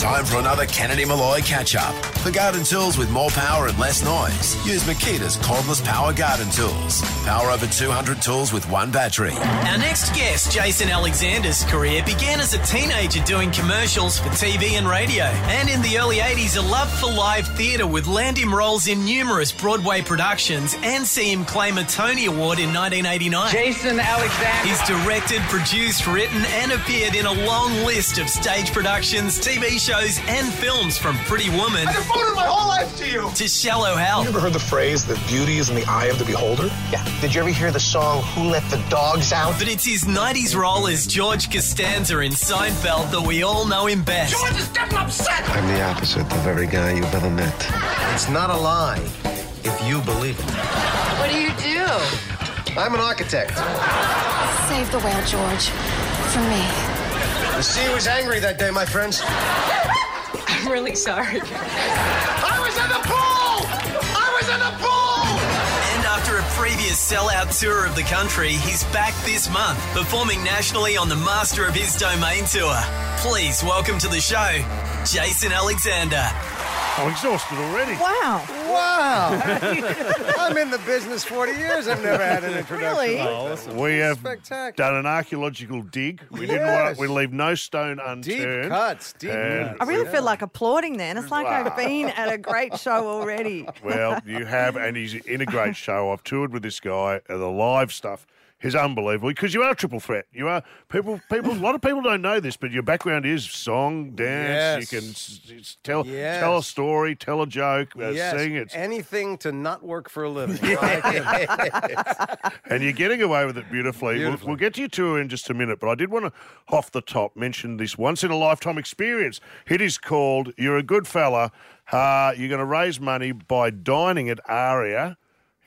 Time for another Kennedy Molloy catch up. For garden tools with more power and less noise, use Makita's cordless power garden tools. Power over 200 tools with one battery. Our next guest, Jason Alexander's career began as a teenager doing commercials for TV and radio. And in the early 80s, a love for live theatre would land him roles in numerous Broadway productions and see him claim a Tony Award in 1989. Jason Alexander. He's directed, produced, written, and appeared in a long list of stage productions, TV shows, and films from Pretty Woman I devoted my whole life to you. to Shallow Hal. You Ever heard the phrase that beauty is in the eye of the beholder? Yeah. Did you ever hear the song Who Let the Dogs Out? But it's his 90s role as George Costanza in Seinfeld that we all know him best. George is getting upset. I'm the opposite of every guy you've ever met. It's not a lie if you believe it. What do you do? I'm an architect. Save the whale, George. For me. The sea was angry that day, my friends. I'm really sorry. I was in the pool. I was in the pool. And after a previous sellout tour of the country, he's back this month, performing nationally on the Master of His Domain tour. Please welcome to the show, Jason Alexander. I'm exhausted already. Wow. Wow. I'm in the business 40 years. I've never had an introduction. Really? Oh, we have Spectacular. done an archaeological dig. We didn't Yes. want we leave no stone unturned. Deep unturned. cuts. Deep cuts. I really feel like applauding then. It's like I've been at a great show already. Well, you have, and he's in a great show. I've toured with this guy. and The live stuff is unbelievable because you are a triple threat. You are people. People. A lot of people don't know this, but your background is song, dance. You can s- s- tell Yes. tell a story, tell a joke, uh, Yes. sing. It's Anything to not work for a living. and you're getting away with it beautifully. We'll, Beautifully. we'll get to your tour in just a minute, but I did want to, off the top, mention this once in a lifetime experience. It is called "You're a Good Fella." Uh, you're going to raise money by dining at Aria.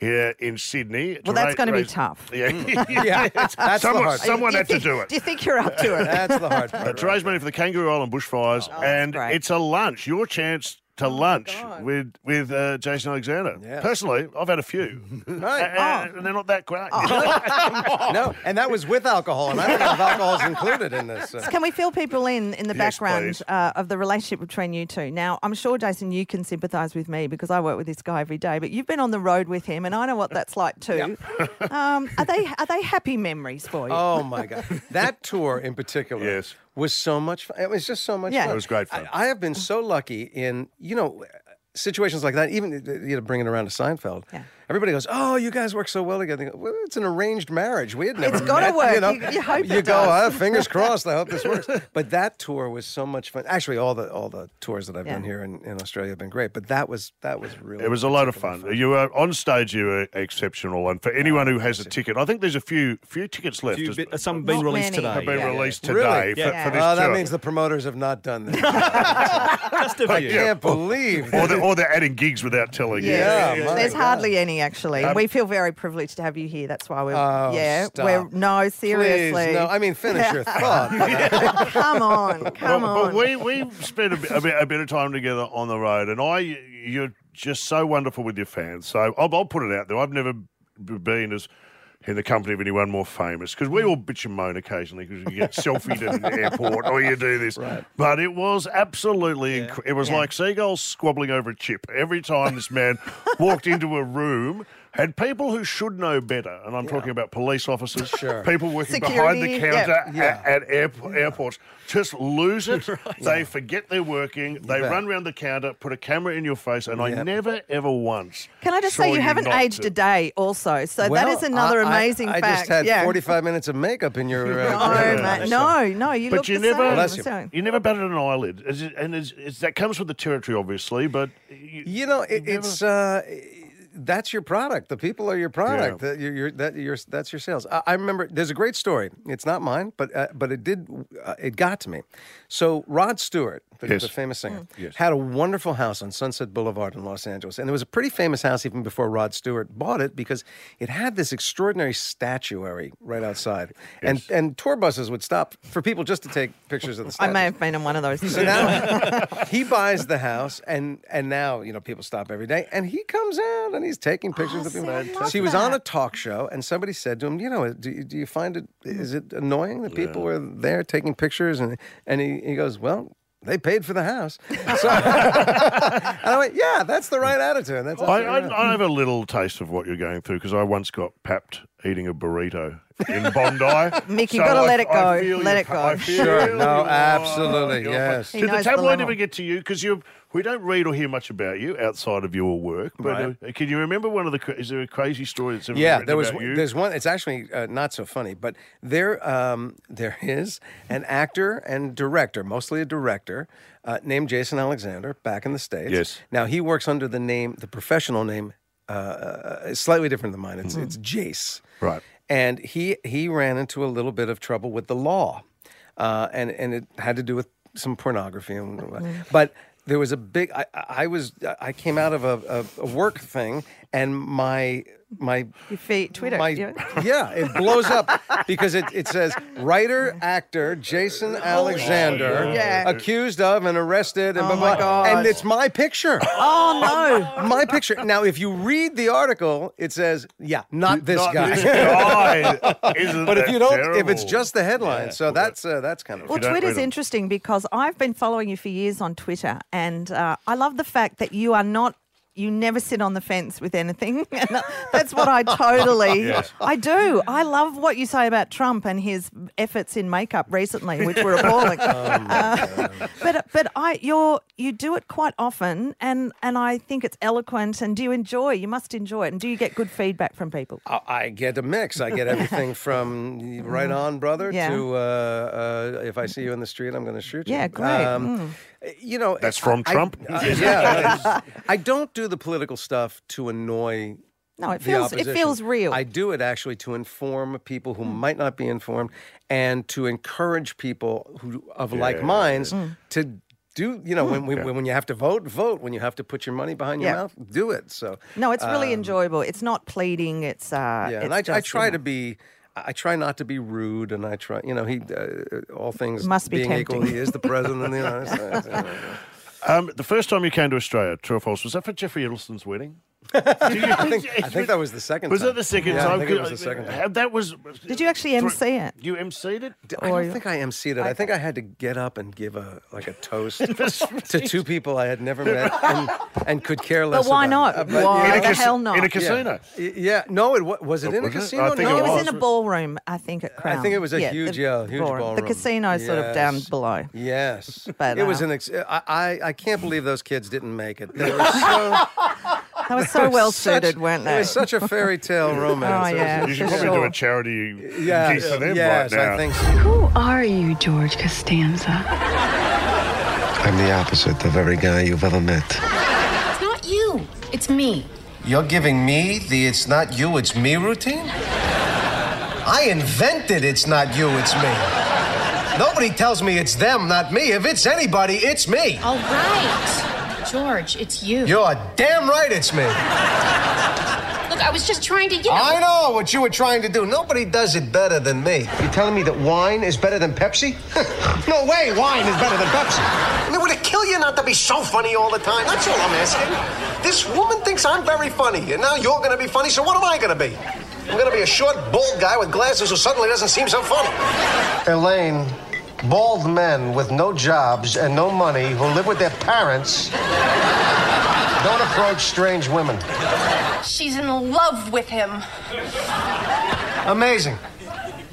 Here in Sydney. Well, to that's ra- going to be tough. Yeah, yeah, that's the someone, hard someone Do you had to do it. Do you think you're up to it? That's the hard Uh, part. to raise money for the Kangaroo Island bushfires, and Oh, great. it's a lunch. Your chance to lunch God. with with uh, Jason Alexander. Yes. Personally, I've had a few, Right. and, and they're not that great. No, and that was with alcohol, and I don't know if alcohol's included in this. uh, Can we fill people in in the Yes, background uh, of the relationship between you two? Now, I'm sure, Jason, you can sympathise with me because I work with this guy every day, but you've been on the road with him, and I know what that's like too. um, are they are they happy memories for you? Oh my God, that tour in particular Yes. Was so much fun. It was just so much Yeah. fun. It was great fun. I, I have been so lucky in you know situations like that. Even you know bringing it around to Seinfeld. Yeah. Everybody goes, "Oh, you guys work so well together." They go, well, it's an arranged marriage. We had never. It's gotta met, work. You, know? You- you hope You it go, does. "Ah, fingers crossed. I hope this works. But that tour was so much fun. Actually, all the all the tours that I've Yeah. done here in, in Australia have been great. But that was that was really. It was a lot of particularly fun. You were on stage. You were exceptional, and for anyone who has a ticket, I think there's a few few tickets left. Few bit- some have been Not released many. have today. been Yeah. released Really? today Yeah. for, for this Oh, that tour. means the promoters have not done this. Just a I few. can't believe. or, they're, or they're adding gigs without telling you. Yeah, Yeah, there's hardly any actually. we feel very privileged to have you here. That's why we're Oh, yeah. stop. We're no seriously. Please, no. I mean, finish your thought. come on, come But, on. but we we spent a bit, a, bit, a bit of time together on the road, and I you're just so wonderful with your fans. So I'll, I'll put it out there. I've never been as in the company of anyone more famous because we all bitch and moan occasionally because you get selfied at an airport or you do this. But it was absolutely inc- it was Yeah. like seagulls squabbling over a chip every time this man walked into a room. Had people who should know better, and I'm talking about police officers, Sure. people working behind the Security, yeah. counter Yeah. at, at airp- airports, just lose it. They forget they're working. They bet. run around the counter, put a camera in your face, and I never ever once. Can I just saw say you haven't aged to- a day, also. So that Well, is another I- I- amazing I, fact. just had yeah. 45 minutes of makeup in your. Uh, No, yeah. mate, no, no. You But look you the never, same. Bless you. You never batted an eyelid, Is it- and it's, it's, that comes with the territory, obviously. But you, You know, it, it's uh, that's your product. The people are your product. Yeah. That you're, you're, that you're, that's your sales. I, I remember there's a great story. It's not mine, but uh, but it did. Uh, it got to me. So Rod Stewart, the, Yes. the famous singer, Mm. Yes. had a wonderful house on Sunset Boulevard in Los Angeles, and it was a pretty famous house even before Rod Stewart bought it because it had this extraordinary statuary right outside, and Yes. and tour buses would stop for people just to take pictures of the. I Statue. may have been in one of those. So now he buys the house, and and now you know people stop every day, and he comes out and he's taking pictures Oh, of see, people. I love So he was on a talk show, and somebody said to him, "You know, do you, do you find it is it annoying that people were there taking pictures?" And and he, he goes, "Well." They paid for the house. So, and I went, yeah, that's the right attitude. That's I, I, right. I have a little taste of what you're going through because I once got papped eating a burrito in Bondi. Mick, you've So gotta I- let it go. Let it go. Sure. your- No, oh, absolutely, your- yes. He Did the knows the tabloid level. ever get to you? Because you we don't read or hear much about you outside of your work. But Right. uh, can you remember one of the? cra- Is there a crazy story that's ever Yeah, there was about you? there's one. It's actually uh, not so funny, but there um, there is an actor and director, mostly a director, uh, named Jason Alexander, back in the states. Yes. Now he works under the name, the professional name, uh, uh, slightly different than mine. It's it's Jace. Right. And he he ran into a little bit of trouble with the law, uh, and and it had to do with some pornography and but. There was a big. I, I I was. I came out of a, a, a work thing, and my my Your feet, Twitter. my, yeah. yeah, it blows up because it, it says writer actor Jason Alexander Yeah. accused of and arrested and Oh blah, my blah, and it's my picture. Oh no. My picture. Now, if you read the article, it says, "Yeah, not this Not guy." this guy. Isn't but if you don't, if it's just the headline, so that's uh, that's kind of. Well, Twitter's interesting because I've been following you for years on Twitter, and uh, I love the fact that you are not. You never sit on the fence with anything. And that's what I totally. Yes. I do. I love what you say about Trump and his efforts in makeup recently, which were appalling. Uh, but but I you're you do it quite often, and and I think it's eloquent. And do you enjoy? You must enjoy it. And do you get good feedback from people? I I get a mix. I get everything from right on, brother, Yeah. to uh, uh, if I see you in the street, I'm going to shoot you. Yeah, great. Mm. You know, That's from I- Trump? uh, yeah, I don't do the political stuff to annoy. No, it the feels it feels real. I do it actually to inform people who might not be informed, and to encourage people who of like minds Mm. to do. You know, when, when when you have to vote, vote. When you have to put your money behind your Yeah. mouth, do it. So no, it's really enjoyable. It's not pleading. It's uh, yeah, it's and I, I just, you try know. to be. I try not to be rude, and I try. You know, he uh, all things Must be being equal, he is the president of the United States. Um, the first time you came to Australia, true or false, was that for Geoffrey Edelsten's wedding? I think I think that was the second. Was time. that the second yeah, time? I think it was the second time. That was. Did you actually MC it? You MC'd it? I don't think I emceed it. I think I had to get up and give a like a toast to two people I had never met and, and could care less. But why about. not? Uh, but Why yeah, In a the cas- hell not? In a casino. Y- Yeah, no, it wa- was it in a Was it? casino? I think no, it It was was. in a ballroom, I think, at Crown. I think it was a Yeah, huge, the yeah, huge ballroom. The casino's sort of down below. Yes, But, it was uh, an. Ex- I, I I can't believe those kids didn't make it. They were so They was so well such- suited, weren't It they? was such a fairy tale oh, romance. Oh, yeah. You should For probably do a charity Yes, gig for them yes, right now. I think so. Who are you, George Costanza? I'm the opposite of every guy you've ever met. It's not you. It's me. You're giving me the it's not you, it's me routine? I invented it's not you, it's me. Nobody tells me it's them, not me. If it's anybody, it's me. All right. George, it's you. You're damn right it's me. Look, I was just trying to, you know. I know what you were trying to do. Nobody does it better than me. You're telling me that wine is better than Pepsi? no way, wine is better than Pepsi. And it would it kill you not to be so funny all the time? That's all I'm asking. This woman thinks I'm very funny, and now you're gonna be funny, so what am I gonna be? I'm gonna be a short, bald guy with glasses who suddenly doesn't seem so funny. Elaine, bald men with no jobs and no money who live with their parents don't approach strange women. She's in love with him. Amazing.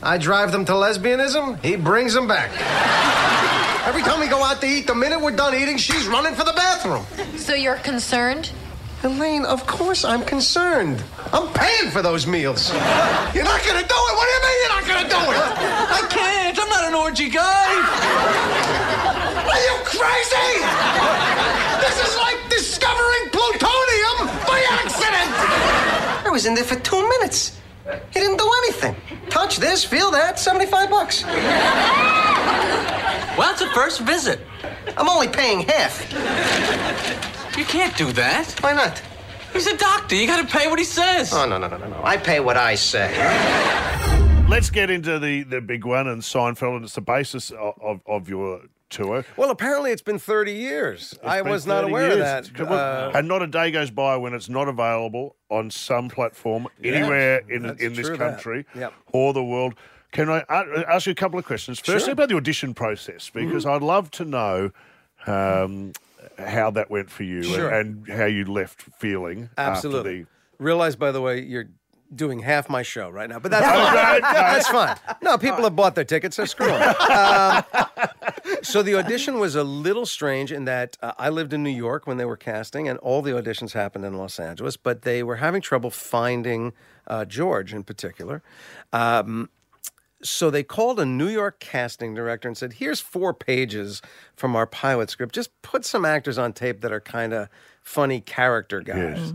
I drive them to lesbianism, he brings them back. Every time we go out to eat, the minute we're done eating, she's running for the bathroom. So you're concerned? Elaine, of course I'm concerned. I'm paying for those meals. You're not gonna do it. What do you mean you're not gonna do it? I can't. I'm not an orgy guy. Are you crazy? This is like discovering plutonium by accident. I was in there for two minutes. He didn't do anything. Touch this, feel that, 75 bucks. Well, it's a first visit. I'm only paying half. You can't do that. Why not? He's a doctor. You got to pay what he says. Oh, no, no, no, no, no. I pay what I say. Let's get into the, the big one and Seinfeld, and it's the basis of, of, of your tour. Well, apparently it's been 30 years. It's I was not aware years. of that. Uh, and not a day goes by when it's not available on some platform anywhere in, in this country Yep. or the world. Can I ask you a couple of questions? Firstly, Sure. about the audition process, because I'd love to know um, how that went for you Sure. and, and how you left feeling. Absolutely. After Realize, by the way, you're doing half my show right now, but that's fine. That's fine. No, people have bought their tickets, so screw them. Um, so the audition was a little strange in that uh, I lived in New York when they were casting, and all the auditions happened in Los Angeles, but they were having trouble finding uh, George in particular. Um, so they called a New York casting director and said, "Here's four pages from our pilot script. Just put some actors on tape that are kind of funny character guys." Yes.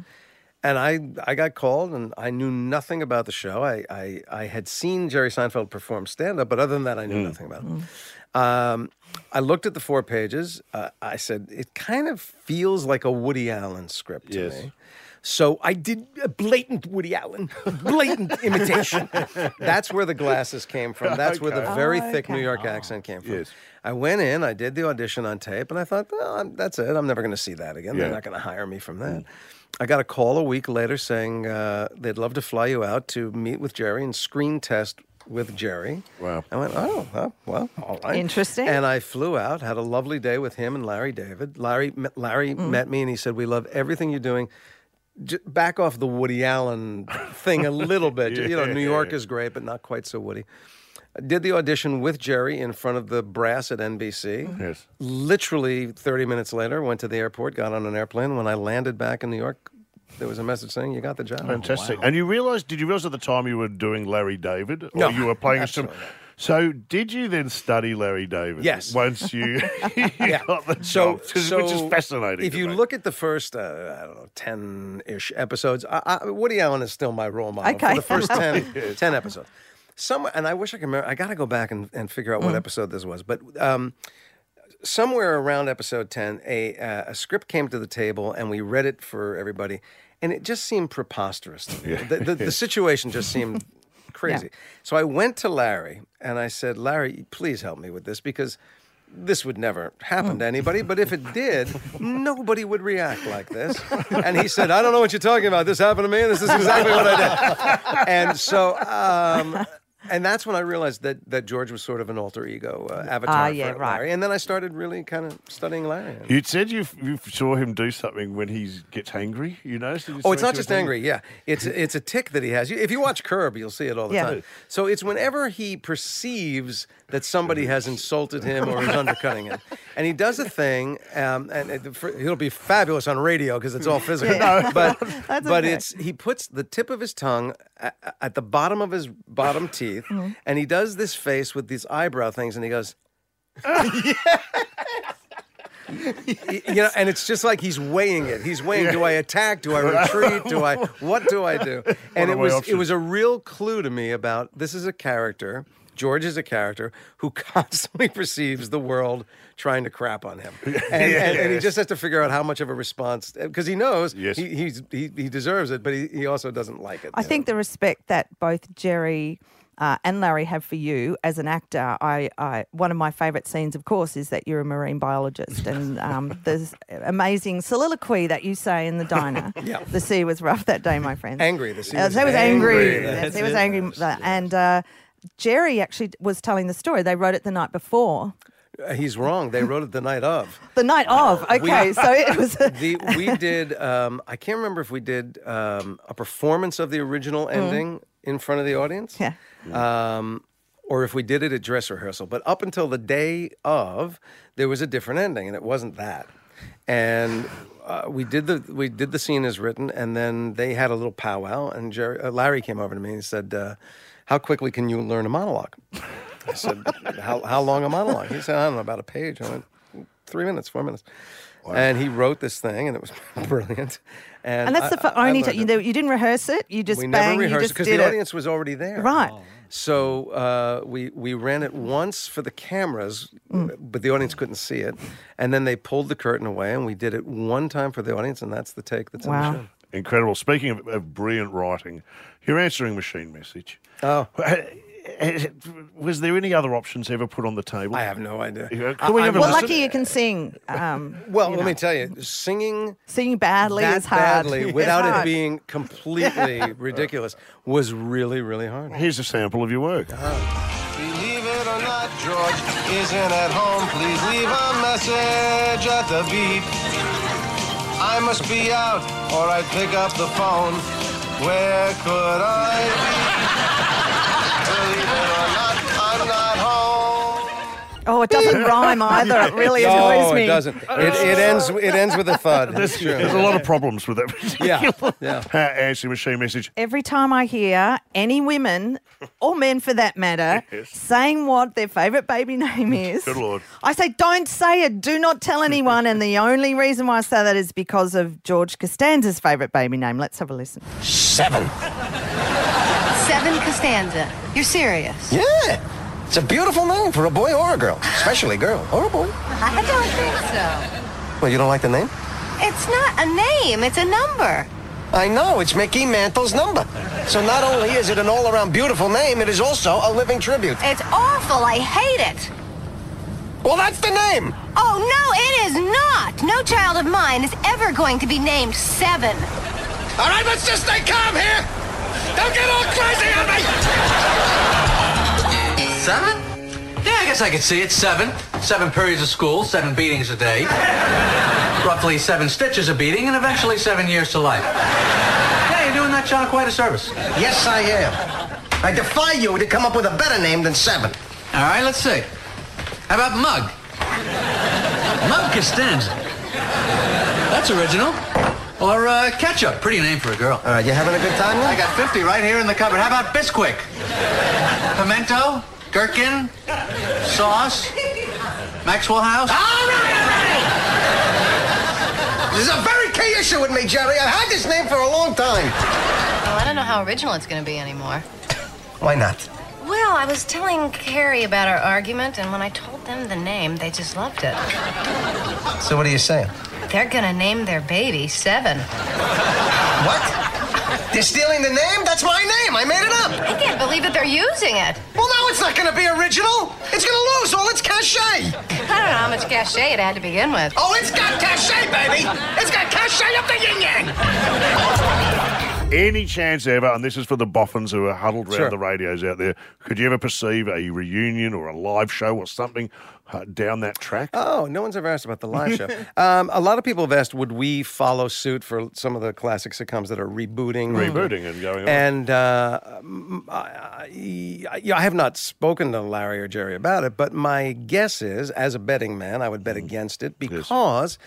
And I, I got called, and I knew nothing about the show. I, I, I had seen Jerry Seinfeld perform stand up, but other than that, I knew nothing about it. Um, I looked at the four pages. Uh, I said, it kind of feels like a Woody Allen script to Yes. me. So I did a blatant Woody Allen, blatant imitation. That's where the glasses came from. That's where the very Oh, thick New okay. York accent came from. Yes. I went in, I did the audition on tape, and I thought, well, I'm, that's it. I'm never going to see that again. They're not going to hire me from that. I got a call a week later saying uh, they'd love to fly you out to meet with Jerry and screen test with Jerry. Wow. I went, oh, huh, well, all right. Interesting. And I flew out, had a lovely day with him and Larry David. Larry, met- Larry met me and he said, we love everything you're doing. J- back off the Woody Allen thing a little bit. You know, New York is great, but not quite so Woody. I did the audition with Jerry in front of the brass at NBC. Yes. Literally 30 minutes later, went to the airport, got on an airplane. When I landed back in New York, there was a message saying, You got the job. Fantastic. And you realised, did you realise at the time you were doing Larry David? Or No, you were playing some. absolutely not. So did you then study Larry David? Yes. Once you, you got the So, job, which is- so which is fascinating. If you me. look at the first, uh, I don't know, ten-ish episodes, I, I, Woody Allen is still my role model Okay. for the first 10, 10 episodes. Somewhere, and I wish I could remember. I got to go back and, and figure out what episode this was, but. Um, Somewhere around episode 10, a, uh, a script came to the table and we read it for everybody, and it just seemed preposterous to me. The, the, the situation just seemed crazy. So I went to Larry and I said, Larry, please help me with this because this would never happen to anybody, but if it did, nobody would react like this. And he said, I don't know what you're talking about. This happened to me, and this is exactly what I did. And so, um, and that's when I realized that that George was sort of an alter ego uh, avatar Ah, yeah, for right. Larry. And then I started really kind of studying Larry. You said you you saw him do something when he gets angry. You noticed? Did you Oh, it's not just was angry. Yeah, it's it's a tick that he has. If you watch Curb, you'll see it all the Yeah. time. So it's whenever he perceives that somebody has insulted him or is undercutting him, and he does a thing, um, and it, for, it'll be fabulous on radio because it's all physical. but That's but okay. it's he puts the tip of his tongue at, at the bottom of his bottom teeth, Mm-hmm. and he does this face with these eyebrow things, and he goes. Y- you know, and it's just like he's weighing it. He's weighing: do I attack? Do I retreat? Do I what do I do? And it my was it was a real clue to me about this is a character. George is a character who constantly perceives the world trying to crap on him, and, and, and he just has to figure out how much of a response because he knows Yes. he, he's, he he deserves it, but he, he also doesn't like it. I think the respect that both Jerry uh, and Larry have for you as an actor, I, I one of my favourite scenes, of course, is that you're a marine biologist, and um, there's amazing soliloquy that you say in the diner. Yeah. The sea was rough that day, my friend. Angry, the sea Uh, was was angry. angry, Yes, that's he was angry, and. Uh, Jerry actually was telling the story. They wrote it the night before, Uh, he's wrong. They wrote it the night of. the night of. Okay, so it was. the we did um, I can't remember if we did um, a performance of the original ending in front of the audience. Yeah. Um, or if we did it at dress rehearsal. But up until the day of, there was a different ending, and it wasn't that. And uh, we did the we did the scene as written, and then they had a little powwow. And Jerry, uh, Larry came over to me and said, uh, "How quickly can you learn a monologue? I said, "How how long a monologue? He said, "I don't know, about a page." I went, three minutes, four minutes. And he wrote this thing, and it was brilliant. And, and that's the I- f- I only time you, know, you didn't rehearse it. You just we bang. never you rehearsed just because did the it. audience was already there. Right. So uh, we we ran it once for the cameras, Mm. but the audience couldn't see it. And then they pulled the curtain away, and we did it one time for the audience, and that's the take that's Wow. in the show. Incredible. Speaking of, of brilliant writing, your answering machine message. Oh, Was there any other options ever put on the table? I have no idea. Yeah, Can we I- have a I- Well, listen? lucky you can sing. Um, Well, let know. me tell you, singing Singing badly that is hard. badly It's without it being completely ridiculous was really, really hard. Here's a sample of your work. Uh-huh. Believe it or not George isn't at home, please leave a message at the beep. I must be out or I'd pick up the phone. Where could I be? Oh, it doesn't rhyme either. It really no, annoys me. it doesn't. It, it ends. It ends with a thud. There's, true. there's a lot of problems with it. Yeah, particular yeah. Answering machine message. Every time I hear any women, or men for that matter, Yes. saying what their favourite baby name is, Good Lord. I say, don't say it. Do not tell anyone. and the only reason why I say that is because of George Costanza's favourite baby name. Let's have a listen. Seven. Seven Costanza. You're serious? Yeah. It's a beautiful name for a boy or a girl, especially a girl or a boy. I don't think so. Well, you don't like the name? It's not a name, it's a number. I know, it's Mickey Mantle's number. So not only is it an all around beautiful name, it is also a living tribute. It's awful. I hate it. Well, that's the name. Oh, no, it is not. No child of mine is ever going to be named Seven. All right, let's just stay calm here. Don't get all crazy on me. Seven? Yeah, I guess I could see it. Seven. Seven periods of school, seven beatings a day. Roughly seven stitches a beating, and eventually seven years to life. Yeah, you're doing that child quite a service. Yes, I am. I defy you to come up with a better name than Seven. All right, let's see. How about Mug? Mug Costanza. That's original. Or uh, Ketchup. Pretty name for a girl. All right, you having a good time now? I got 50 right here in the cupboard. How about Bisquick? Pimento? Gherkin? Sauce? Maxwell House? All right, all right. This is a very key issue with me, Jerry. I've had this name for a long time. Well, I don't know how original it's going to be anymore. Why not? Well, I was telling Carrie about our argument, and when I told them the name, they just loved it. So what are you saying? They're going to name their baby Seven. What? They're stealing the name? That's my name. I made it up. I can't believe that they're using it. It's not going to be original. It's going to lose all its cachet. I don't know how much cachet it had to begin with. Oh, it's got cachet, baby. It's got cachet up the yin yang. Any chance ever, and this is for the boffins who are huddled around Sure. the radios out there, could you ever perceive a reunion or a live show or something uh, down that track? Oh, no one's ever asked about the live show. Um, a lot of people have asked, would we follow suit for some of the classic sitcoms that are rebooting? Rebooting and going on. And uh, m- I, I- I have not spoken to Larry or Jerry about it, but my guess is, as a betting man, I would bet Mm. against it because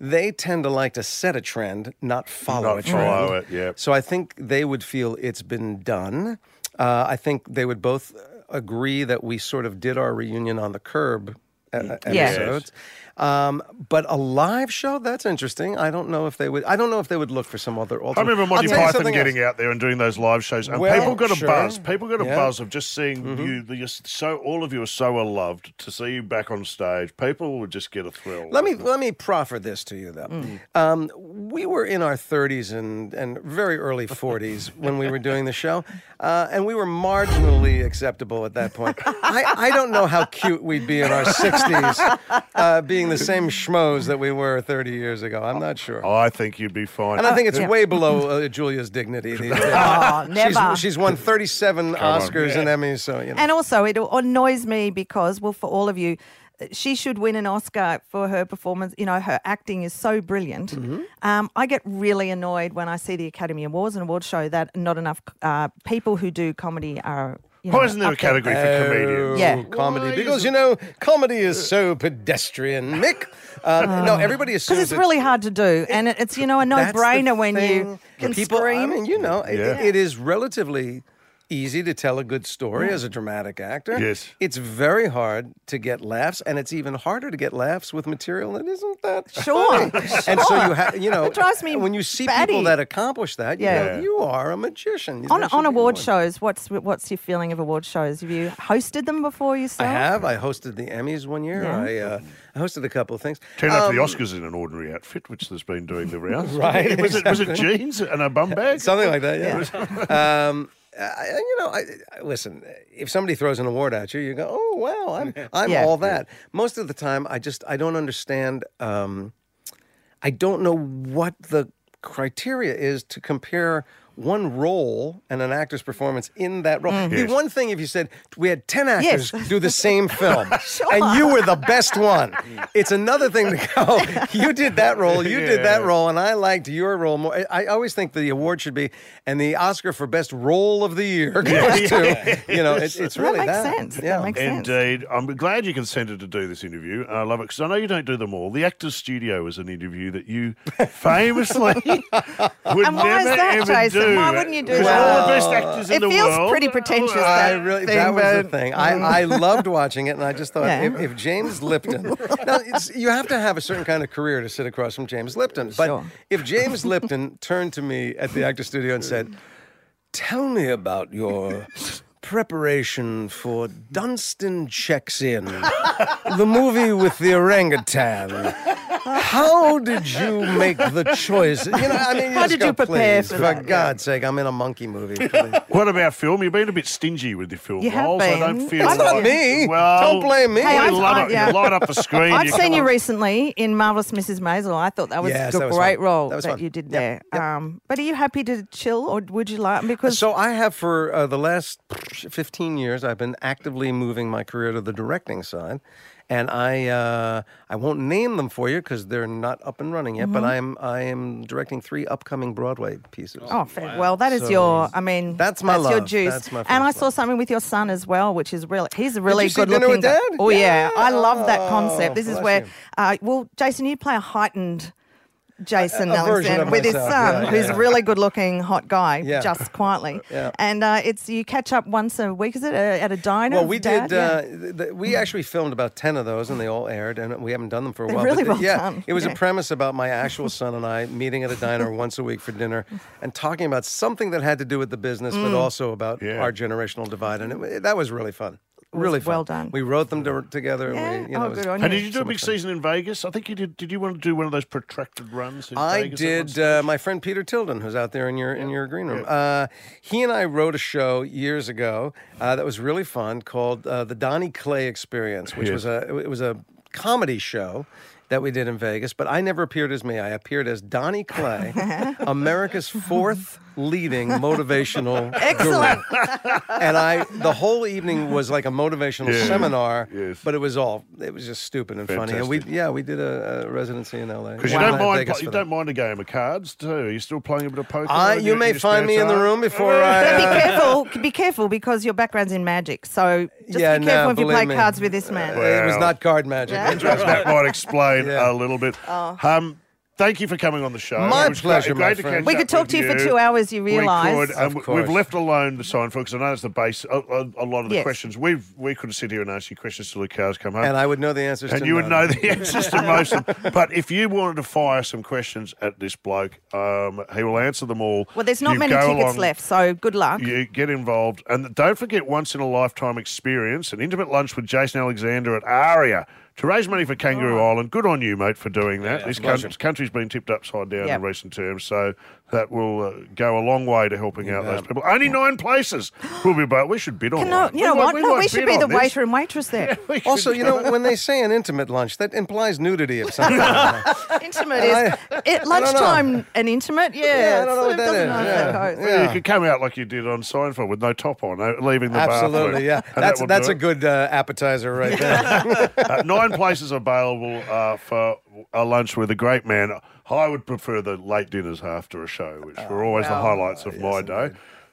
they tend to like to set a trend, not follow Not a trend. follow it, yep. So I think they would feel it's been done. Uh, I think they would both agree that we sort of did our reunion on the curb uh, Yes. episodes. Um, but a live show, that's interesting. I don't know if they would. I don't know if they would look for some other. Alternative. I remember Monty I'll tell you Python getting else. out there and doing those live shows, and Well, people got a sure. buzz. People got a Yeah. buzz of just seeing Mhm. you. You're so all of you are so well loved to see you back on stage. People would just get a thrill. Let me let me proffer this to you though. Um, we were in our 30s and and very early 40s when we were doing the show, uh, and we were marginally acceptable at that point. I, I don't know how cute we'd be in our 60s, uh, being the same schmoes that we were 30 years ago. I'm not sure. Oh, I think you'd be fine. And I think it's Yeah. way below uh, Julia's dignity. These days. Oh, never. She's, she's won 37 on. Oscars and Emmys, so you know. And also, it annoys me because, well, for all of you, she should win an Oscar for her performance. You know, her acting is so brilliant. Mm-hmm. Um, I get really annoyed when I see the Academy Awards and awards show that not enough uh, people who do comedy are. You know, Why isn't there a up there. category for comedians? Yeah. Oh, comedy Why because you know comedy is so pedestrian, Mick. Um, no, everybody assumes. Because it's really hard to do, and it- it's you know a no-brainer when you can people. scream. I mean, you know, it- Yeah. it is relatively easy to tell a good story as a dramatic actor. Yes. it's very hard to get laughs, and it's even harder to get laughs with material that isn't that Sure, funny. And so you have, you know, It drives me when you see batty. people that accomplish that, you Yeah. know, you are a magician. on should on be award more. shows, what's what's your feeling of award shows? Have you hosted them before yourself? I have. I hosted the Emmys one year. Yeah. I, uh, I hosted a couple of things. Turned up to the Um, Oscars in an ordinary outfit, which has been doing the rounds. Right, Was it, was it jeans and a bum bag? Something like that, yeah. um, I, you know, I, I, listen. If somebody throws an award at you, you go, "Oh, wow, I'm I'm Yeah. all that." Most of the time, I just I don't understand. Um, I don't know what the criteria is to compare one role and an actor's performance in that role. Mm-hmm. It'd be one thing if you said we had ten actors Yes. do the same film, Sure. and you were the best one. It's another thing to go. You did that role, you did that role, and I liked your role more. I I always think the award should be, and the Oscar for best role of the year goes to. You know, it, it's That really makes that. sense. That Yeah. makes sense. Indeed. I'm glad you consented to do this interview. I love it because I know you don't do them all. The Actors Studio is an interview that you famously would And why is never that, ever Jason? Do. Why wouldn't you do Because that? all the best actors in It feels pretty pretentious. I that really thing, that was the thing. I, I loved watching it, and I just thought Yeah. if, if James Lipton, now it's, you have to have a certain kind of career to sit across from James Lipton. But Sure. if James Lipton turned to me at the actor studio and said, "Tell me about your." Preparation for Dunston checks in, the movie with the orangutan. How did you make the choice? You know, I mean, How did go, you prepare "Please, for For that?" Yeah. God's sake, I'm in a monkey movie. What about film? You've been a bit stingy with your film You have roles. I don't been. feel That's not me. Well, Don't blame me. Hey, you, I've- light I- up, yeah. you light up the screen. I've you seen you on- recently in Marvelous Mrs. Maisel. I thought that was Yes, a that was great fun. role That that you did Yep, there. yep. Um, but are you happy to chill, or would you like? Because So I have for uh, the last 15 years, I've been actively moving my career to the directing side. And I uh, I won't name them for you because they're not up and running yet. But I am I am directing three upcoming Broadway pieces. Oh, fair. well, that is So, your. I mean, that's my your love. juice. That's my and I first saw love. something with your son as well, which is really. He's a really good looking. with guy. Dad? Oh yeah. I love that concept. This is where. Uh, well, Jason, you play a heightened. Jason A- a version Alexander of with his son, yeah, who's yeah. a really good-looking hot guy, Yeah. just quietly. Yeah. And uh, it's you catch up once a week, is it, uh, at a diner? Well, we Dad? did. Uh, th- th- we actually filmed about ten of those, and they all aired, and we haven't done them for a They're while. really but well yeah, done, it was yeah. a premise about my actual son and I meeting at a diner once a week for dinner, and talking about something that had to do with the business, but Mm. also about Yeah. our generational divide, and it, that was really fun. Was Really fun. well done. We wrote them to, together. Yeah? And we, you know, Oh, it was- good on And did you do So a big much fun. season in Vegas? I think you did. Did you want to do one of those protracted runs? In I Vegas did. Uh, my friend Peter Tilden, who's out there in your in your green room, uh, he and I wrote a show years ago uh, that was really fun called uh, the Donnie Clay Experience, which Yes. was a it was a comedy show that we did in Vegas. But I never appeared as me. I appeared as Donnie Clay, America's fourth leading motivational Excellent. guru. And I the whole evening was like a motivational Yeah. seminar, Yes. but it was all it was just stupid and funny. And we yeah we did a, a residency in L.A. Because you Wow. don't mind, Vegas you for don't mind a game of cards too. Are you still playing a bit of poker? I, in you may in find spare me in the time? room before I. But be uh, careful. Be careful because your background's in magic. So just Yeah, be careful no, if you play me. cards with this man. it was not card magic. Yeah. that might explain Yeah. a little bit. Oh. Um, thank you for coming on the show. My It was pleasure, great, great to friend. We could talk to you for two hours, you realise. We could. and Of we- course. We've left alone the Seinfeld because I know it's the base. A, a, a lot of the Yes. questions we've we could sit here and ask you questions till the cows come home. And I would know the answers and to you would know the answers to most of them. But if you wanted to fire some questions at this bloke, um, he will answer them all. Well, there's not You many tickets along- left, so good luck. You get involved. And don't forget once in a lifetime experience an intimate lunch with Jason Alexander at Aria to raise money for Kangaroo oh. Island. Good on you, mate, for doing that. this country, country's been tipped upside down Yep. in recent terms, so that will uh, go a long way to helping out those people. Only nine places. We'll be about. We should bid on Can no, you know might- what? no, we should be the this. waiter and waitress there. We should Also, you know, when they say an intimate lunch, that implies nudity of some kind. intimate is I- it, lunchtime and intimate. Yeah, Yeah, I don't know what that doesn't is, know if yeah. that goes. You could come out like you did on Seinfeld with no top on, uh, leaving the Absolutely, yeah. bathroom. And That's that that's a good uh, appetizer right there. Uh, nine places available uh, for a lunch with a great man. I would prefer the late dinners after a show, which were always the highlights of my day.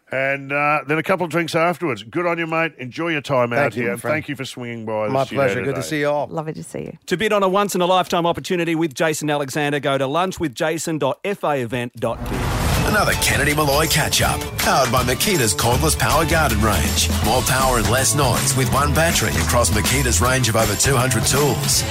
And uh, then a couple of drinks afterwards. Good on you, mate. Enjoy your time out you, here. and thank you for swinging by. the My studio pleasure. Good to see you all. Lovely to see you. To bid on a once in a lifetime opportunity with Jason Alexander, go to lunchwithjason.faevent.biz. Another Kennedy Molloy catch up. Powered by Makita's cordless power garden range. More power and less noise with one battery across Makita's range of over 200 tools.